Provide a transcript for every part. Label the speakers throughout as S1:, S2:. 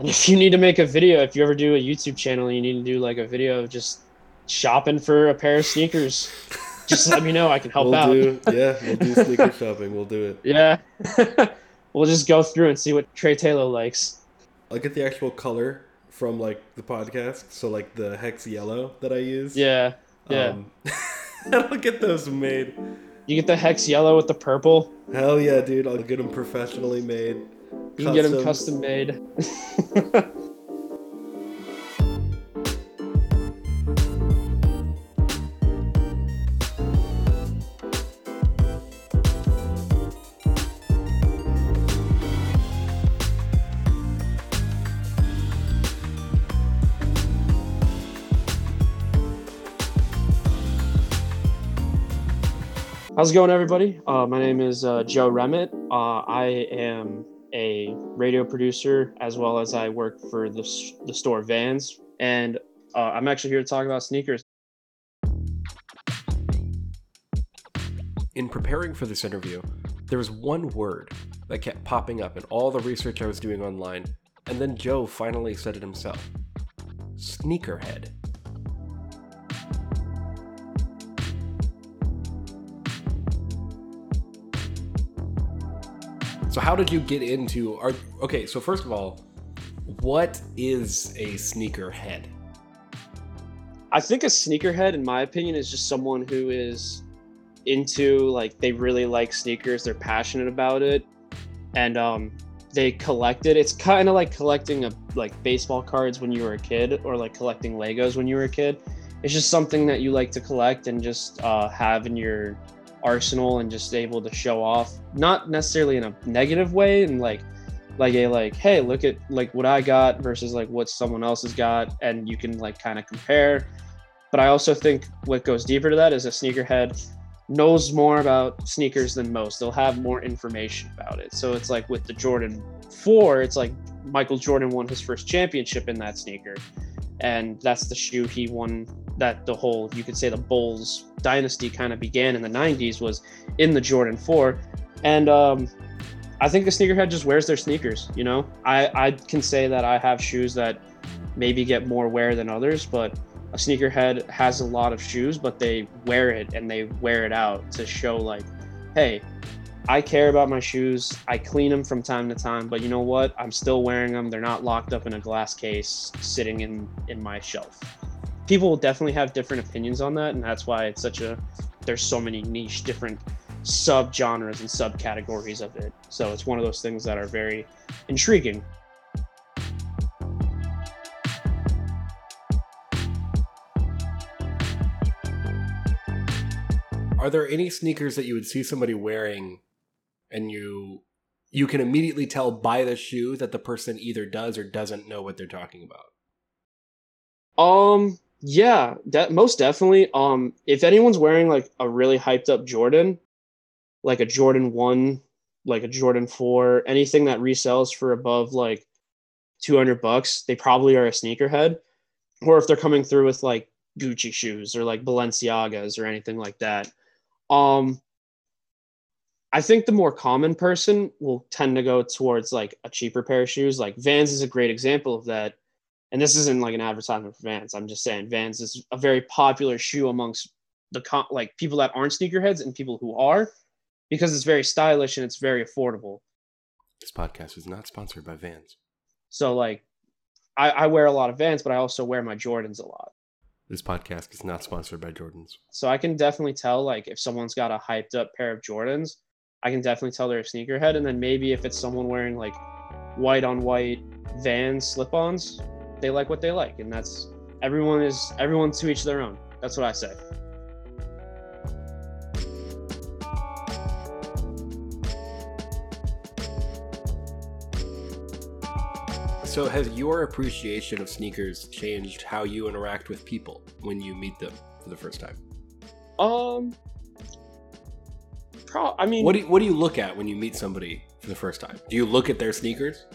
S1: And if you need to make a video, if you ever do a YouTube channel, you need to do like a video of just shopping for a pair of sneakers. just let me know. I can help
S2: we'll
S1: out.
S2: Do, yeah, we'll do sneaker shopping. We'll do it.
S1: Yeah. we'll just go through and see what Trey Taylor likes.
S2: I'll get the actual color from like the podcast. So like the hex yellow that I use.
S1: Yeah. Yeah.
S2: Um, I'll get those made.
S1: You get the hex yellow with the purple.
S2: Hell yeah, dude! I'll get them professionally made.
S1: You can get them custom made. How's it going, everybody? Uh, my name is uh, Joe Remit. Uh, I am a radio producer as well as I work for the, the store Vans. And uh, I'm actually here to talk about sneakers.
S3: In preparing for this interview, there was one word that kept popping up in all the research I was doing online, and then Joe finally said it himself sneakerhead. So how did you get into are okay, so first of all, what is a sneakerhead?
S1: I think a sneakerhead in my opinion is just someone who is into like they really like sneakers, they're passionate about it and um they collect it. It's kind of like collecting a like baseball cards when you were a kid or like collecting Legos when you were a kid. It's just something that you like to collect and just uh, have in your arsenal and just able to show off not necessarily in a negative way and like like a like hey look at like what i got versus like what someone else has got and you can like kind of compare. But i also think what goes deeper to that is a sneakerhead knows more about sneakers than most. They'll have more information about it. So it's like with the jordan 4 it's like michael jordan won his first championship in that sneaker and that's the shoe he won that the whole you could say the bulls dynasty kind of began in the 90s was in the jordan 4 and um, i think the sneakerhead just wears their sneakers you know? I, I can say that i have shoes that maybe get more wear than others but a sneakerhead has a lot of shoes but they wear it and they wear it out to show like hey I care about my shoes. I clean them from time to time, but you know what? I'm still wearing them. They're not locked up in a glass case sitting in in my shelf. People will definitely have different opinions on that, and that's why it's such a there's so many niche different sub genres and subcategories of it. So it's one of those things that are very intriguing.
S3: Are there any sneakers that you would see somebody wearing and you you can immediately tell by the shoe that the person either does or doesn't know what they're talking about.
S1: Um yeah, de- most definitely. Um if anyone's wearing like a really hyped up Jordan, like a Jordan 1, like a Jordan 4, anything that resells for above like 200 bucks, they probably are a sneakerhead. Or if they're coming through with like Gucci shoes or like Balenciagas or anything like that. Um I think the more common person will tend to go towards like a cheaper pair of shoes. Like Vans is a great example of that. And this isn't like an advertisement for Vans. I'm just saying Vans is a very popular shoe amongst the con- like people that aren't sneakerheads and people who are because it's very stylish and it's very affordable.
S3: This podcast is not sponsored by Vans.
S1: So like I, I wear a lot of Vans, but I also wear my Jordans a lot.
S3: This podcast is not sponsored by Jordans.
S1: So I can definitely tell like if someone's got a hyped up pair of Jordans, I can definitely tell they're a sneakerhead. And then maybe if it's someone wearing like white on white Vans slip-ons, they like what they like, and that's everyone is everyone to each their own. That's what I say.
S3: So, has your appreciation of sneakers changed how you interact with people when you meet them for the first time?
S1: Um, pro- I mean,
S3: What do you, what do you look at when you meet somebody for the first time? Do you look at their sneakers?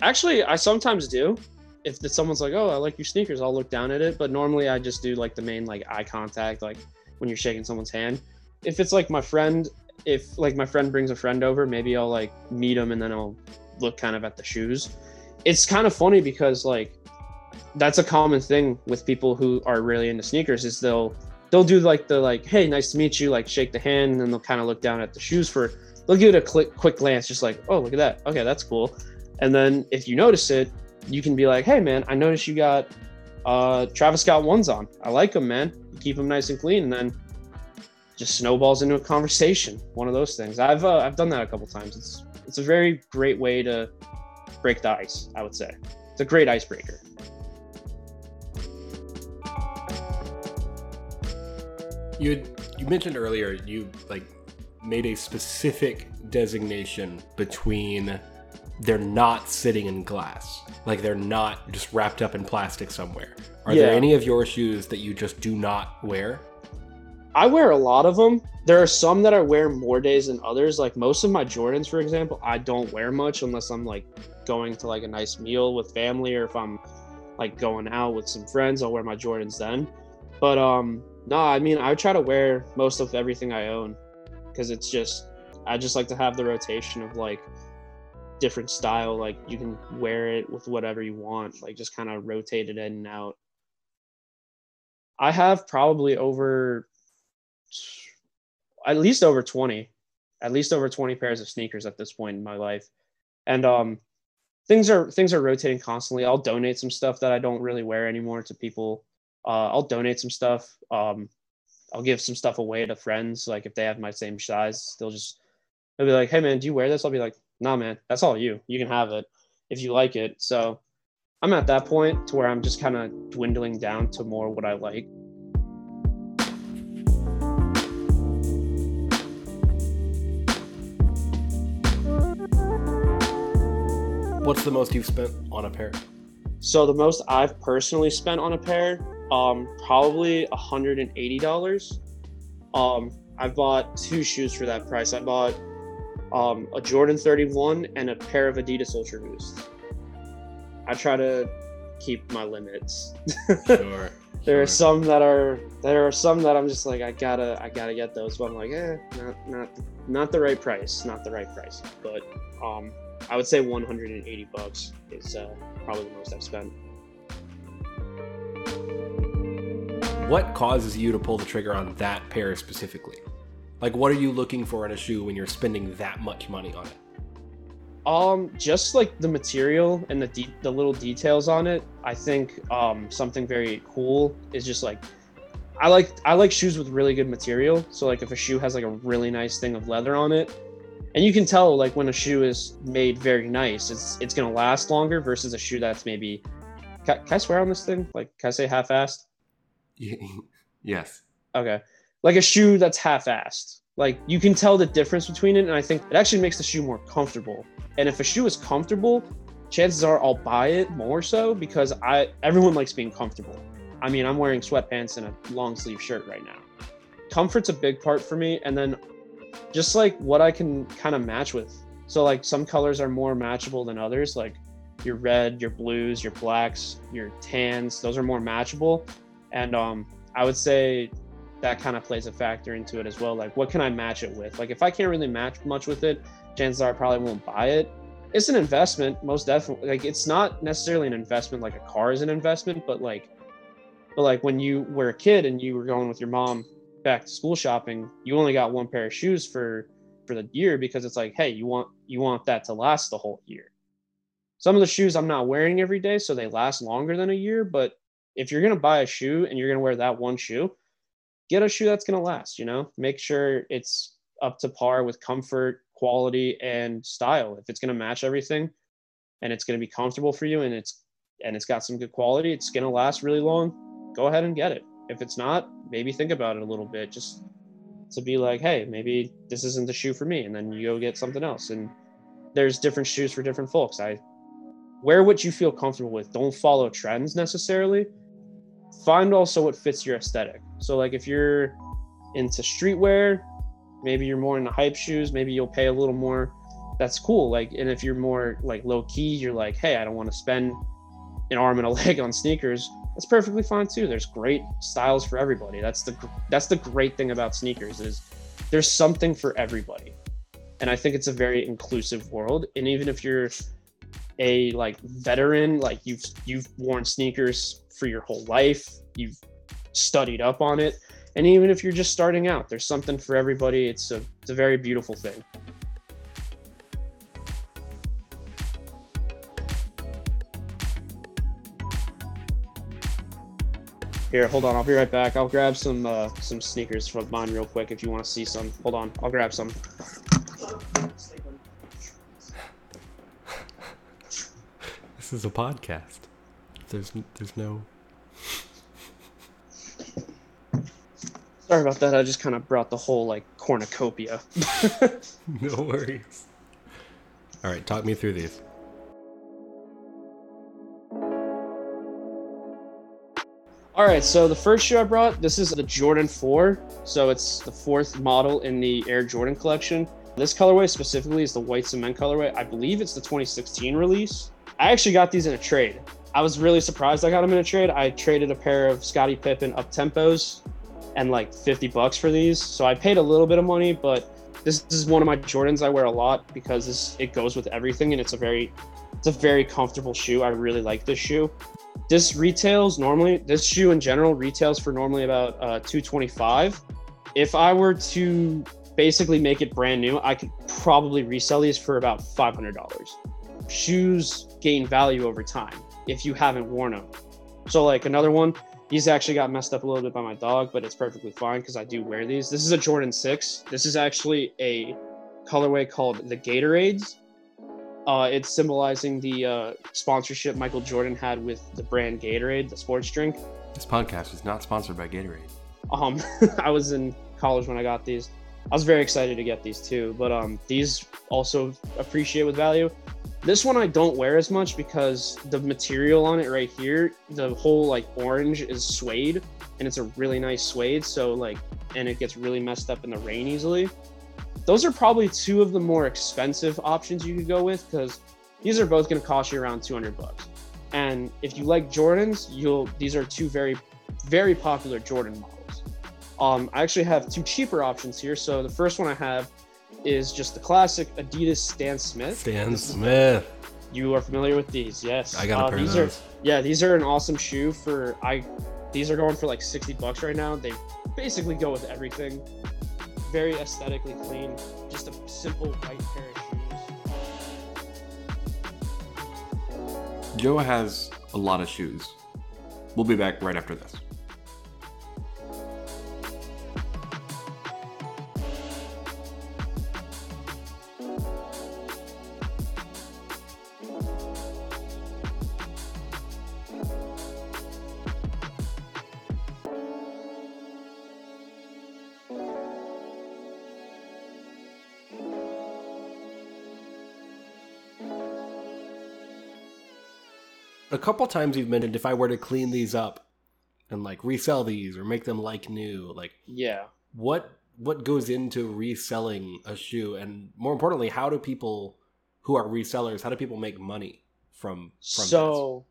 S1: Actually, I sometimes do. If someone's like, "Oh, I like your sneakers," I'll look down at it. But normally, I just do like the main like eye contact, like when you're shaking someone's hand. If it's like my friend, if like my friend brings a friend over, maybe I'll like meet them and then I'll look kind of at the shoes. it's kind of funny because like that's a common thing with people who are really into sneakers is they'll they'll do like the like hey nice to meet you like shake the hand and then they'll kind of look down at the shoes for they'll give it a quick quick glance just like oh look at that. Okay that's cool. And then if you notice it you can be like hey man i noticed you got uh travis scott ones on. I like them man. Keep them nice and clean and then just snowballs into a conversation. One of those things. I've uh, i've done that a couple times. It's it's a very great way to break the ice i would say. It's a great icebreaker
S3: You had, you mentioned earlier you like made a specific designation between they're not sitting in glass, like they're not just wrapped up in plastic somewhere. Are there any of your shoes that you just do not wear?
S1: I wear a lot of them. There are some that I wear more days than others. Like most of my Jordans, for example, I don't wear much unless I'm like going to like a nice meal with family or if I'm like going out with some friends, I'll wear my Jordans then. But um no, I mean I try to wear most of everything I own because it's just I just like to have the rotation of like different style. Like you can wear it with whatever you want, like just kind of rotate it in and out. I have probably over at least over 20 at least over 20 pairs of sneakers at this point in my life and um things are things are rotating constantly i'll donate some stuff that i don't really wear anymore to people uh, i'll donate some stuff. Um i'll give some stuff away to friends like if they have my same size they'll just they'll be like hey man do you wear this? I'll be like nah man that's all you. You can have it if you like it. So i'm at that point to where i'm just kind of dwindling down to more what i like.
S3: What's the most you've spent on a pair?
S1: So the most I've personally spent on a pair, um, probably hundred and eighty dollars. Um, I bought two shoes for that price. I bought um, a Jordan 31 and a pair of Adidas Ultra Boost. I try to keep my limits.
S3: Sure.
S1: there are some that are there are some that I'm just like I gotta I gotta get those, but I'm like eh, not not not the right price, not the right price. But um, I would say 180 bucks is uh, probably the most I've spent.
S3: What causes you to pull the trigger on that pair specifically? Like, what are you looking for in a shoe when you're spending that much money on it?
S1: Um, just like the material and the de- the little details on it, I think um something very cool is just like I like I like shoes with really good material. So like if a shoe has like a really nice thing of leather on it, and you can tell like when a shoe is made very nice, it's it's gonna last longer versus a shoe that's maybe. Can, can I swear on this thing? Like, can I say half-assed?
S3: yes.
S1: Okay. Like a shoe that's half-assed. Like you can tell the difference between it, and I think it actually makes the shoe more comfortable. And if a shoe is comfortable, chances are I'll buy it more so because I everyone likes being comfortable. I mean, I'm wearing sweatpants and a long sleeve shirt right now. Comfort's a big part for me, and then just like what I can kind of match with. So like some colors are more matchable than others. Like your red, your blues, your blacks, your tans, those are more matchable. And um, I would say that kind of plays a factor into it as well. Like, what can I match it with? Like, if I can't really match much with it, chances are I probably won't buy it. It's an investment, most definitely. Like, it's not necessarily an investment like a car is an investment, but like, but like when you were a kid and you were going with your mom back to school shopping, you only got one pair of shoes for for the year because it's like, hey, you want you want that to last the whole year. Some of the shoes I'm not wearing every day, so they last longer than a year. But if you're gonna buy a shoe and you're gonna wear that one shoe, get a shoe that's gonna last. You know, make sure it's up to par with comfort, quality, and style. If it's gonna match everything, and it's gonna be comfortable for you, and it's and it's got some good quality, it's gonna last really long. Go ahead and get it. If it's not, maybe think about it a little bit. Just to be like, hey, maybe this isn't the shoe for me, and then you go get something else. And there's different shoes for different folks. I wear what you feel comfortable with. Don't follow trends necessarily. Find also what fits your aesthetic. So like if you're into streetwear, maybe you're more into hype shoes, maybe you'll pay a little more. That's cool. Like and if you're more like low key, you're like, hey, I don't want to spend an arm and a leg on sneakers. That's perfectly fine too. There's great styles for everybody. That's the that's the great thing about sneakers is there's something for everybody. And I think it's a very inclusive world. And even if you're a like veteran, like you've you've worn sneakers for your whole life, you've studied up on it, and even if you're just starting out, there's something for everybody. It's a it's a very beautiful thing. Here, hold on. I'll be right back. I'll grab some uh, some sneakers from mine real quick if you want to see some. Hold on. I'll grab some.
S3: This is a podcast. There's there's no.
S1: Sorry about that. I just kind of brought the whole like cornucopia.
S3: No worries. All right, talk me through these.
S1: All right, so the first shoe I brought, this is the Jordan 4. So it's the fourth model in the Air Jordan collection. This colorway specifically is the white cement colorway. I believe it's the 2016 release. I actually got these in a trade. I was really surprised I got them in a trade. I traded a pair of Scottie Pippen up tempos and like 50 bucks for these. So I paid a little bit of money, but this is one of my Jordans I wear a lot because this, it goes with everything and it's a very it's a very comfortable shoe. I really like this shoe. This retails normally this shoe in general retails for normally about uh, 225. If I were to basically make it brand new, I could probably resell these for about $500. Shoes gain value over time if you haven't worn them. So like another one, these actually got messed up a little bit by my dog, but it's perfectly fine because I do wear these. This is a Jordan 6. This is actually a colorway called the Gatorades. Uh, it's symbolizing the uh, sponsorship Michael Jordan had with the brand Gatorade, the sports drink.
S3: This podcast is not sponsored by Gatorade.
S1: Um, I was in college when I got these. I was very excited to get these too, but um, these also appreciate with value. This one I don't wear as much because the material on it right here, the whole like orange is suede, and it's a really nice suede. So like, and it gets really messed up in the rain easily. Those are probably two of the more expensive options you could go with because these are both going to cost you around 200 bucks. And if you like Jordans, you'll these are two very, very popular Jordan models. Um, I actually have two cheaper options here. So the first one I have is just the classic Adidas Stan Smith.
S3: Stan Smith.
S1: You are familiar with these, yes?
S3: I got a
S1: Uh,
S3: pair of
S1: these
S3: those.
S1: are yeah, these are an awesome shoe for I. These are going for like 60 bucks right now. They basically go with everything. Very aesthetically clean. Just a simple white pair of shoes.
S3: Joe has a lot of shoes. We'll be back right after this. Couple times you've mentioned if I were to clean these up and like resell these or make them like new, like
S1: Yeah.
S3: what what goes into reselling a shoe? And more importantly, how do people who are resellers, how do people make money from from
S1: so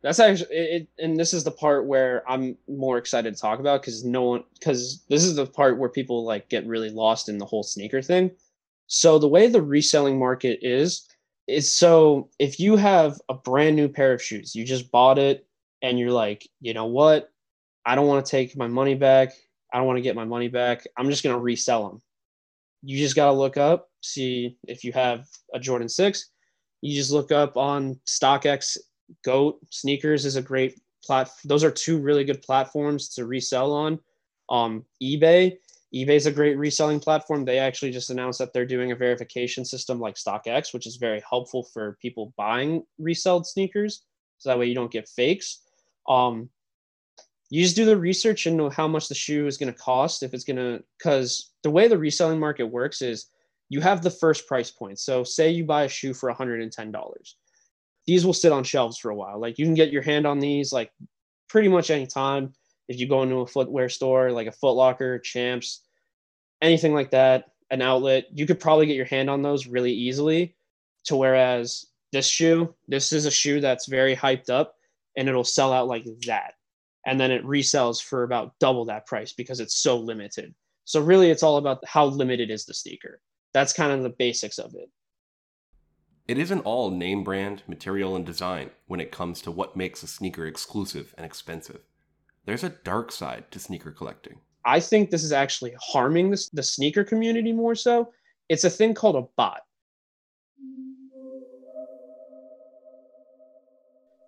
S1: that's actually it- and this is the part where i'm more excited to talk about because no one because this is the part where people like get really lost in the whole sneaker thing. So the way the reselling market is is so if you have a brand new pair of shoes you just bought it and you're like you know what i don't want to take my money back i don't want to get my money back i'm just going to resell them you just got to look up see if you have a jordan 6 you just look up on StockX. Goat sneakers is a great platform. Those are two really good platforms to resell on. Um, eBay. eBay is a great reselling platform. They actually just announced that they're doing a verification system like StockX, which is very helpful for people buying reselled sneakers. So that way you don't get fakes. Um, you just do the research and know how much the shoe is going to cost. If it's going to, because the way the reselling market works is you have the first price point. So say you buy a shoe for $110. These will sit on shelves for a while. Like you can get your hand on these like pretty much any time. If you go into a footwear store, like a Footlocker, Champs, anything like that, an outlet, you could probably get your hand on those really easily. To whereas this shoe, this is a shoe that's very hyped up and it'll sell out like that. And then it resells for about double that price because it's so limited. So really it's all about how limited is the sneaker that's kind of the basics of it.
S3: It isn't all name brand, material, and design when it comes to what makes a sneaker exclusive and expensive. There's a dark side to sneaker collecting.
S1: I think this is actually harming the, the sneaker community more so. It's a thing called a bot.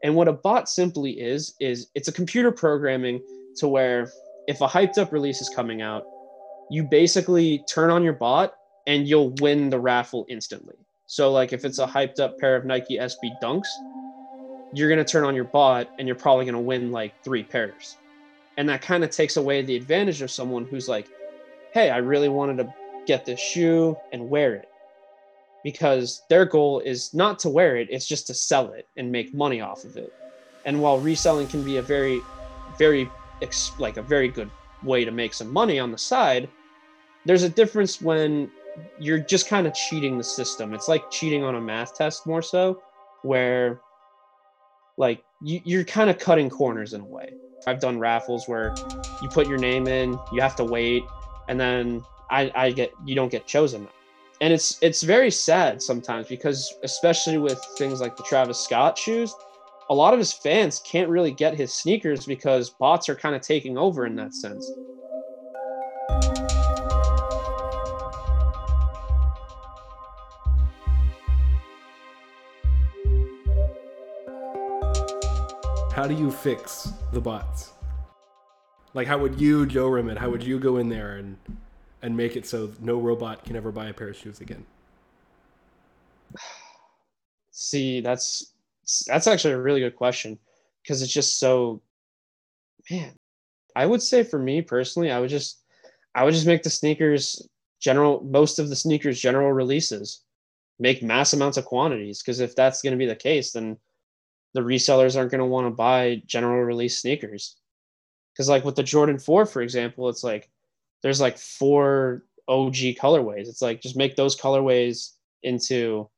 S1: And what a bot simply is, is it's a computer programming to where if a hyped up release is coming out, you basically turn on your bot and you'll win the raffle instantly. So, like if it's a hyped up pair of Nike SB Dunks, you're going to turn on your bot and you're probably going to win like three pairs. And that kind of takes away the advantage of someone who's like, hey, I really wanted to get this shoe and wear it. Because their goal is not to wear it, it's just to sell it and make money off of it. And while reselling can be a very, very, like a very good way to make some money on the side, there's a difference when you're just kind of cheating the system. It's like cheating on a math test more so, where like you, you're kind of cutting corners in a way. I've done raffles where you put your name in, you have to wait, and then I, I get you don't get chosen. And it's it's very sad sometimes because especially with things like the Travis Scott shoes, a lot of his fans can't really get his sneakers because bots are kind of taking over in that sense.
S2: How do you fix the bots? Like, how would you, Joe Rimmet, how would you go in there and and make it so no robot can ever buy a pair of shoes again?
S1: See, that's that's actually a really good question because it's just so man. I would say for me personally, I would just I would just make the sneakers general most of the sneakers general releases. Make mass amounts of quantities because if that's going to be the case, then the resellers aren't going to want to buy general release sneakers. Because, like with the Jordan 4, for example, it's like there's like four OG colorways. It's like just make those colorways into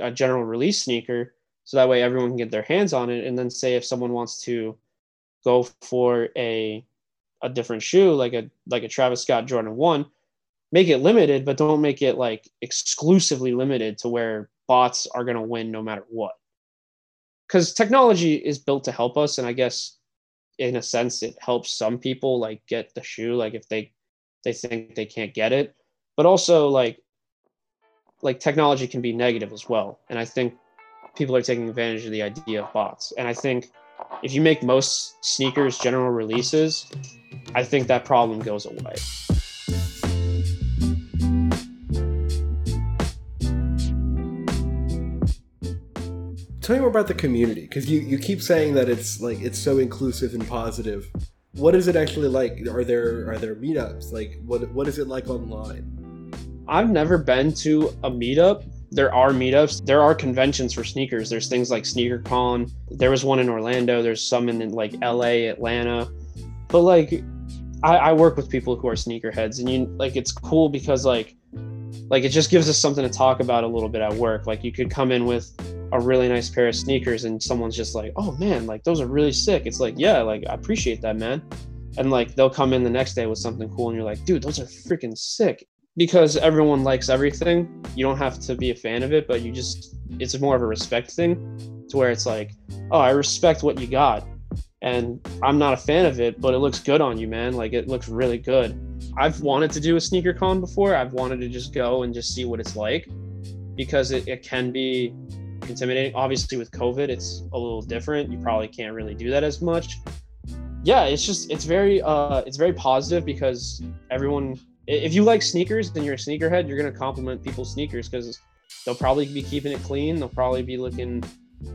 S1: a general release sneaker so that way everyone can get their hands on it. And then, say if someone wants to go for a a different shoe like a like a Travis Scott Jordan 1 make it limited but don't make it like exclusively limited to where bots are going to win no matter what because technology is built to help us and i guess in a sense it helps some people like get the shoe like if they they think they can't get it. But also like like technology can be negative as well and i think people are taking advantage of the idea of bots. And i think if you make most sneakers general releases i think that problem goes away
S2: Tell me more about the community because you, you keep saying that it's like it's so inclusive and positive. What is it actually like? Are there are there meetups? Like what what is it like online?
S1: I've never been to a meetup. There are meetups. There are conventions for sneakers. There's things like SneakerCon. There was one in Orlando. There's some in like LA, Atlanta. But like I, I work with people who are sneakerheads and you like it's cool because like like it just gives us something to talk about a little bit at work. Like you could come in with a really nice pair of sneakers and someone's just like, oh man, like those are really sick. It's like, yeah, like I appreciate that, man. And like they'll come in the next day with something cool and you're like, dude, those are freaking sick. Because everyone likes everything, you don't have to be a fan of it, but you just, it's more of a respect thing to where it's like, oh, I respect what you got. And I'm not a fan of it, but it looks good on you, man. Like it looks really good. I've wanted to do a sneaker con before. I've wanted to just go and just see what it's like because it, it can be intimidating. Obviously, with COVID, it's a little different. You probably can't really do that as much. Yeah, it's just it's very uh it's very positive because everyone if you like sneakers and you're a sneakerhead, you're gonna compliment people's sneakers because they'll probably be keeping it clean. They'll probably be looking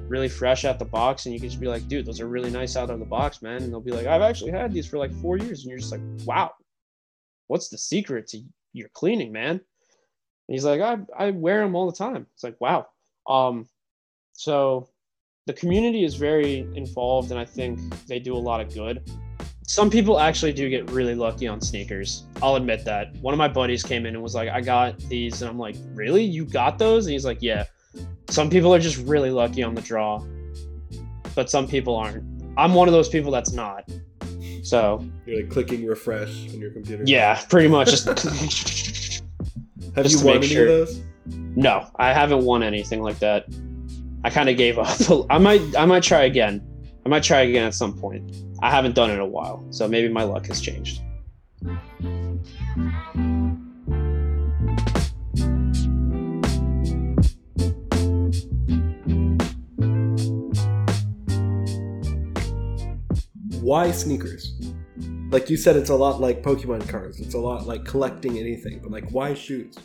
S1: really fresh out the box, and you can just be like, dude, those are really nice out of the box, man. And they'll be like, I've actually had these for like four years, and you're just like, wow, what's the secret to your cleaning, man? And he's like, I I wear them all the time. It's like, wow. Um, so the community is very involved, and I think they do a lot of good. Some people actually do get really lucky on sneakers. I'll admit that. One of my buddies came in and was like, I got these. And I'm like, Really? You got those? And he's like, Yeah. Some people are just really lucky on the draw, but some people aren't. I'm one of those people that's not. So
S2: you're like clicking refresh on your computer.
S1: Yeah, pretty much. Just
S2: have just you won any sure. of those?
S1: No, I haven't won anything like that. I kind of gave up. I might I might try again. I might try again at some point. I haven't done it in a while, so maybe my luck has changed.
S2: Why sneakers? Like you said, it's a lot like Pokemon cards. It's a lot like collecting anything, but like, why shoes?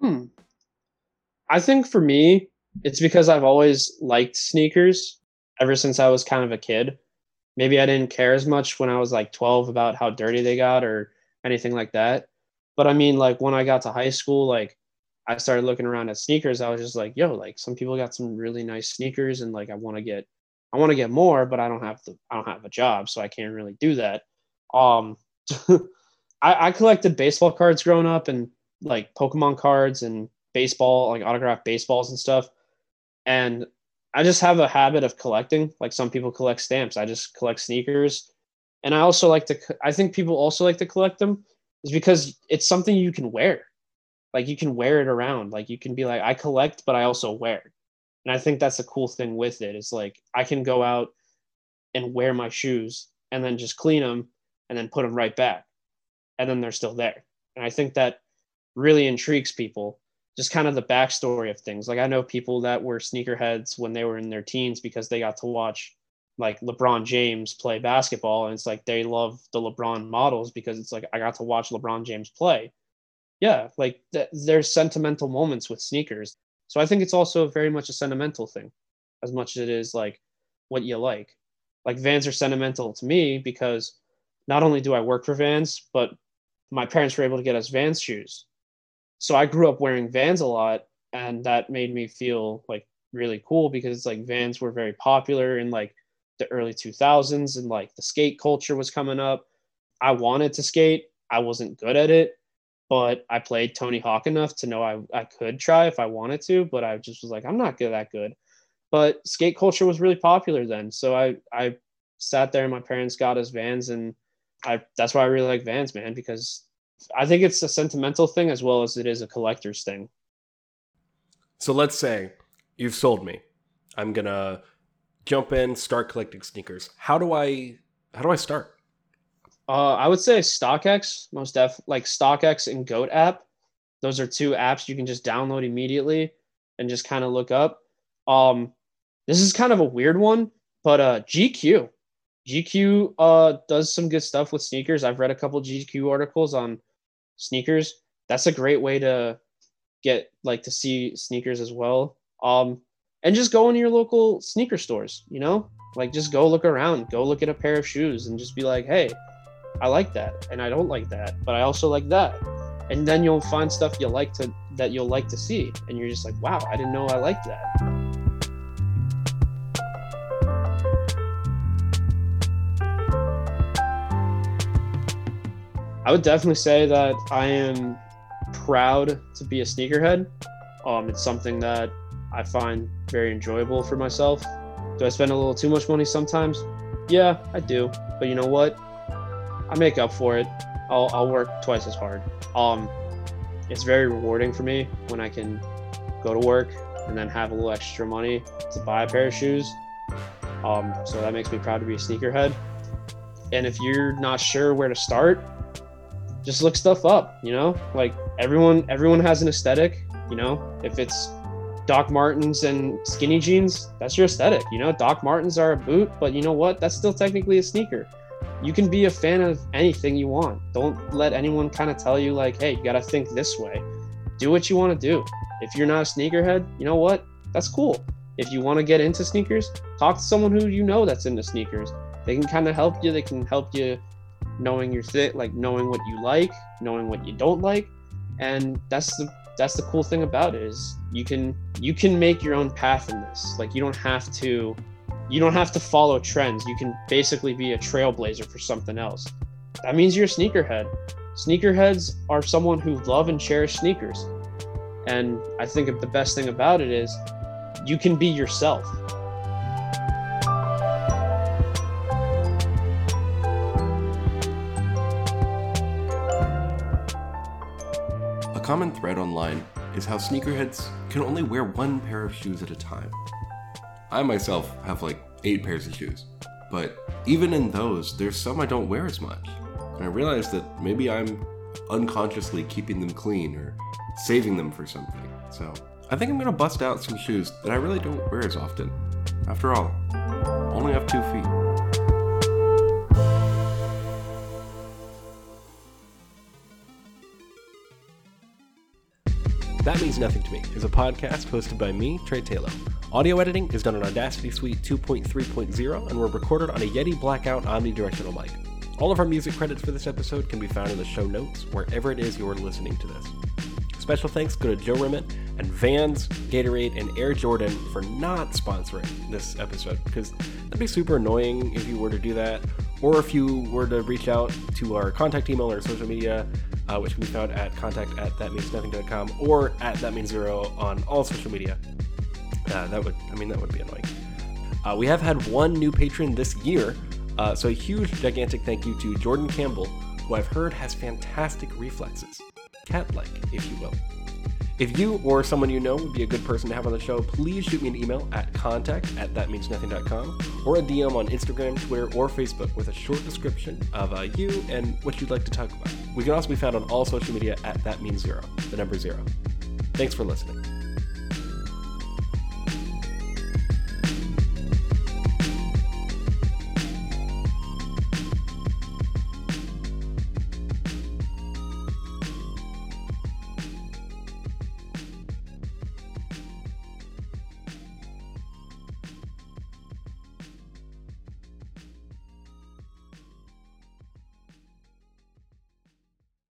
S1: Hmm. I think for me, it's because I've always liked sneakers ever since I was kind of a kid. Maybe I didn't care as much when I was like 12 about how dirty they got or anything like that. But I mean, like when I got to high school, like I started looking around at sneakers. I was just like, yo, like some people got some really nice sneakers and like I want to get I want to get more, but I don't have the I don't have a job, so I can't really do that. Um I, I collected baseball cards growing up and like Pokemon cards and baseball, like autographed baseballs and stuff. And I just have a habit of collecting. Like some people collect stamps. I just collect sneakers. And I also like to, I think people also like to collect them is because it's something you can wear. Like you can wear it around. Like you can be like, I collect, but I also wear. And I think that's a cool thing with it is like I can go out and wear my shoes and then just clean them and then put them right back. And then they're still there. And I think that really intrigues people just kind of the backstory of things. Like I know people that were sneakerheads when they were in their teens because they got to watch like LeBron James play basketball, and it's like they love the LeBron models because it's like I got to watch LeBron James play. Yeah, like th- there's sentimental moments with sneakers. So I think it's also very much a sentimental thing, as much as it is like what you like. Like Vans are sentimental to me because not only do I work for Vans, but my parents were able to get us Vans shoes so I grew up wearing Vans a lot, and that made me feel like really cool because it's like Vans were very popular in like the early 2000s, and like the skate culture was coming up. I wanted to skate, I wasn't good at it, but I played Tony Hawk enough to know I, I could try if I wanted to, but I just was like, I'm not good that good. But skate culture was really popular then. So I, I sat there and my parents got us Vans and I that's why I really like Vans, man, because I think it's a sentimental thing as well as it is a collector's thing.
S3: So let's say you've sold me. I'm gonna jump in, start collecting sneakers. How do I how do I start?
S1: Uh, I would say StockX, most def like StockX and Goat app. Those are two apps you can just download immediately and just kind of look up. Um, this is kind of a weird one, but uh, GQ, GQ uh does some good stuff with sneakers. I've read a couple GQ articles on sneakers, that's a great way to get like to see sneakers as well. Um, and just go into your local sneaker stores, you know, like just go look around, go look at a pair of shoes and just be like, hey, I like that and I don't like that, but I also like that. And then you'll find stuff you like to that you'll like to see. And you're just like, wow, I didn't know I liked that. I would definitely say that I am proud to be a sneakerhead. Um, it's something that I find very enjoyable for myself. Do I spend a little too much money sometimes? Yeah, I do. But you know what? I make up for it. I'll, I'll work twice as hard. Um, it's very rewarding for me when I can go to work and then have a little extra money to buy a pair of shoes. Um, so that makes me proud to be a sneakerhead. And if you're not sure where to start, just look stuff up you know? Like everyone everyone has an aesthetic you know? If it's doc martens and skinny jeans that's your aesthetic you know? Doc martens are a boot but you know what? That's still technically a sneaker. You can be a fan of anything you want. Don't let anyone kind of tell you like hey you gotta think this way. Do what you want to do. If you're not a sneakerhead you know what? That's cool. If you want to get into sneakers talk to someone who you know that's into sneakers. They can kind of help you they can help you knowing your fit, like knowing what you like, knowing what you don't like, and that's the that's the cool thing about it is you can you can make your own path in this. Like you don't have to you don't have to follow trends. You can basically be a trailblazer for something else. That means you're a sneakerhead. Sneakerheads are someone who love and cherish sneakers. And I think the best thing about it is you can be yourself.
S3: Common thread online is how sneakerheads can only wear one pair of shoes at a time. I myself have like eight pairs of shoes, but even in those, there's some I don't wear as much. And I realize that maybe I'm unconsciously keeping them clean or saving them for something. So I think I'm gonna bust out some shoes that I really don't wear as often. After all, only have two feet. That Means Nothing to Me is a podcast hosted by me, Trey Taylor. Audio editing is done on Audacity Suite 2.3.0 and were recorded on a Yeti Blackout omnidirectional mic. All of our music credits for this episode can be found in the show notes wherever it is you are listening to this. Special thanks go to Joe Rimmett and Vans, Gatorade, and Air Jordan for not sponsoring this episode because that'd be super annoying if you were to do that, or if you were to reach out to our contact email or social media, uh, which can be found at contact at thatmeansnothing.com or at that means zero on all social media. Uh, that would, I mean, that would be annoying. Uh, we have had one new patron this year, uh, so a huge, gigantic thank you to Jordan Campbell, who I've heard has fantastic reflexes. Cat like, if you will. If you or someone you know would be a good person to have on the show, please shoot me an email at contact at thatmeansnothing.com or a DM on Instagram, Twitter, or Facebook with a short description of uh, you and what you'd like to talk about. We can also be found on all social media at that means zero, the number zero. Thanks for listening.